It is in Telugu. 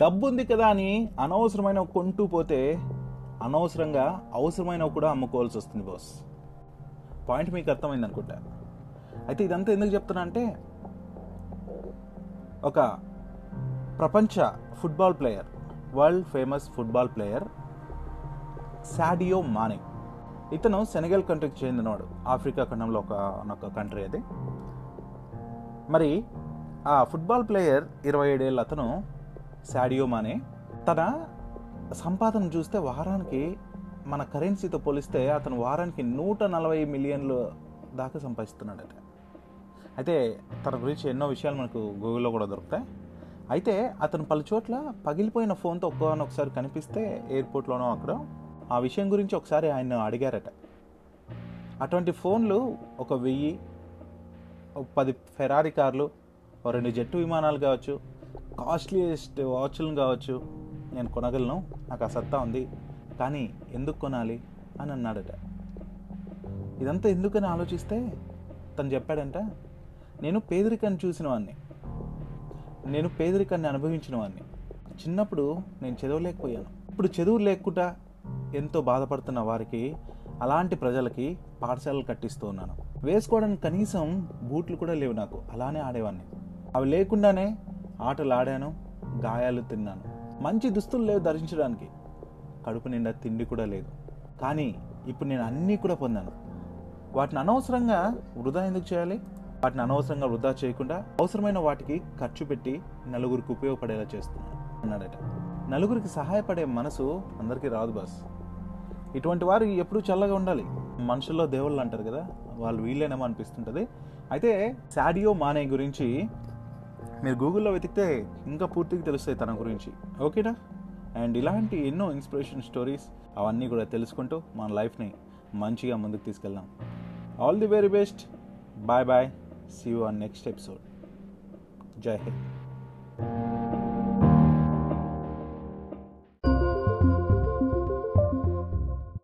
డబ్బు ఉంది కదా అని అనవసరమైన కొంటూ పోతే అనవసరంగా అవసరమైనవి కూడా అమ్ముకోవాల్సి వస్తుంది బాస్ పాయింట్ మీకు అర్థమైంది అనుకుంటా. అయితే ఇదంతా ఎందుకు చెప్తున్నా అంటే ఒక ప్రపంచ football player world famous football player Sadio Mane ఇతను సెనగల్ కంట్రీకి చెందినవాడు. ఆఫ్రికా ఖండంలో ఒక ఒక కంట్రీ అది. మరి ఆ ఫుట్బాల్ ప్లేయర్ ఇరవై ఏడేళ్ళు అతను సాడియో మానే తన సంపాదన చూస్తే వారానికి మన కరెన్సీతో పోలిస్తే అతను వారానికి నూట నలభై మిలియన్లు దాకా సంపాదిస్తున్నాడట. అయితే తన గురించి ఎన్నో విషయాలు మనకు గూగుల్లో కూడా దొరుకుతాయి. అయితే అతను పలు చోట్ల పగిలిపోయిన ఫోన్తో ఒక్కనొకసారి కనిపిస్తే ఎయిర్పోర్ట్లోనో అక్కడ ఆ విషయం గురించి ఒకసారి ఆయన అడిగారట. అటువంటి ఫోన్లు ఒక వెయ్యి పది ఫెరారీ కార్లు ఓ రెండు జెట్టు విమానాలు కావచ్చు కాస్ట్లీయెస్ట్ వాచ్లను కావచ్చు నేను కొనగలను. నాకు ఆ సత్తా ఉంది. కానీ ఎందుకు కొనాలి అని అన్నాడట. ఇదంతా ఎందుకని ఆలోచిస్తే తను చెప్పాడంట నేను పేదరికాన్ని చూసిన వాడిని నేను పేదరికాన్ని అనుభవించిన వాడిని చిన్నప్పుడు నేను చదవలేకపోయాను. ఇప్పుడు చదువు లేకుండా ఎంతో బాధపడుతున్న వారికి అలాంటి ప్రజలకి పాఠశాలలు కట్టిస్తూ ఉన్నాను. వేసుకోవడానికి కనీసం బూట్లు కూడా లేవు నాకు. అలానే ఆడేవాడిని అవి లేకుండానే ఆటలు ఆడాను గాయాలు తిన్నాను. మంచి దుస్తులు లేవు ధరించడానికి. కడుపు నిండా తిండి కూడా లేదు. కానీ ఇప్పుడు నేను అన్నీ కూడా పొందాను. వాటిని అనవసరంగా వృధా ఎందుకు చేయాలి? వాటిని అనవసరంగా వృధా చేయకుండా అవసరమైన వాటికి ఖర్చు పెట్టి నలుగురికి ఉపయోగపడేలా చేస్తున్నాను అన్నాడట. నలుగురికి సహాయపడే మనసు అందరికీ రాదు బాస్. ఇటువంటి వారు ఎప్పుడూ చల్లగా ఉండాలి. మనుషుల్లో దేవుళ్ళు అంటారు కదా వాళ్ళు వీళ్ళేనేమో అనిపిస్తుంటుంది. అయితే సాడియో మానే గురించి మీరు గూగుల్లో వెతికితే ఇంకా పూర్తిగా తెలుస్తాయి తన గురించి. ఓకేనా? అండ్ ఇలాంటి ఎన్నో ఇన్స్పిరేషన్ స్టోరీస్ అవన్నీ కూడా తెలుసుకుంటూ మన లైఫ్ని మంచిగా ముందుకు తీసుకెళ్దాం. All the very best bye bye see you on next episode Jai Hind.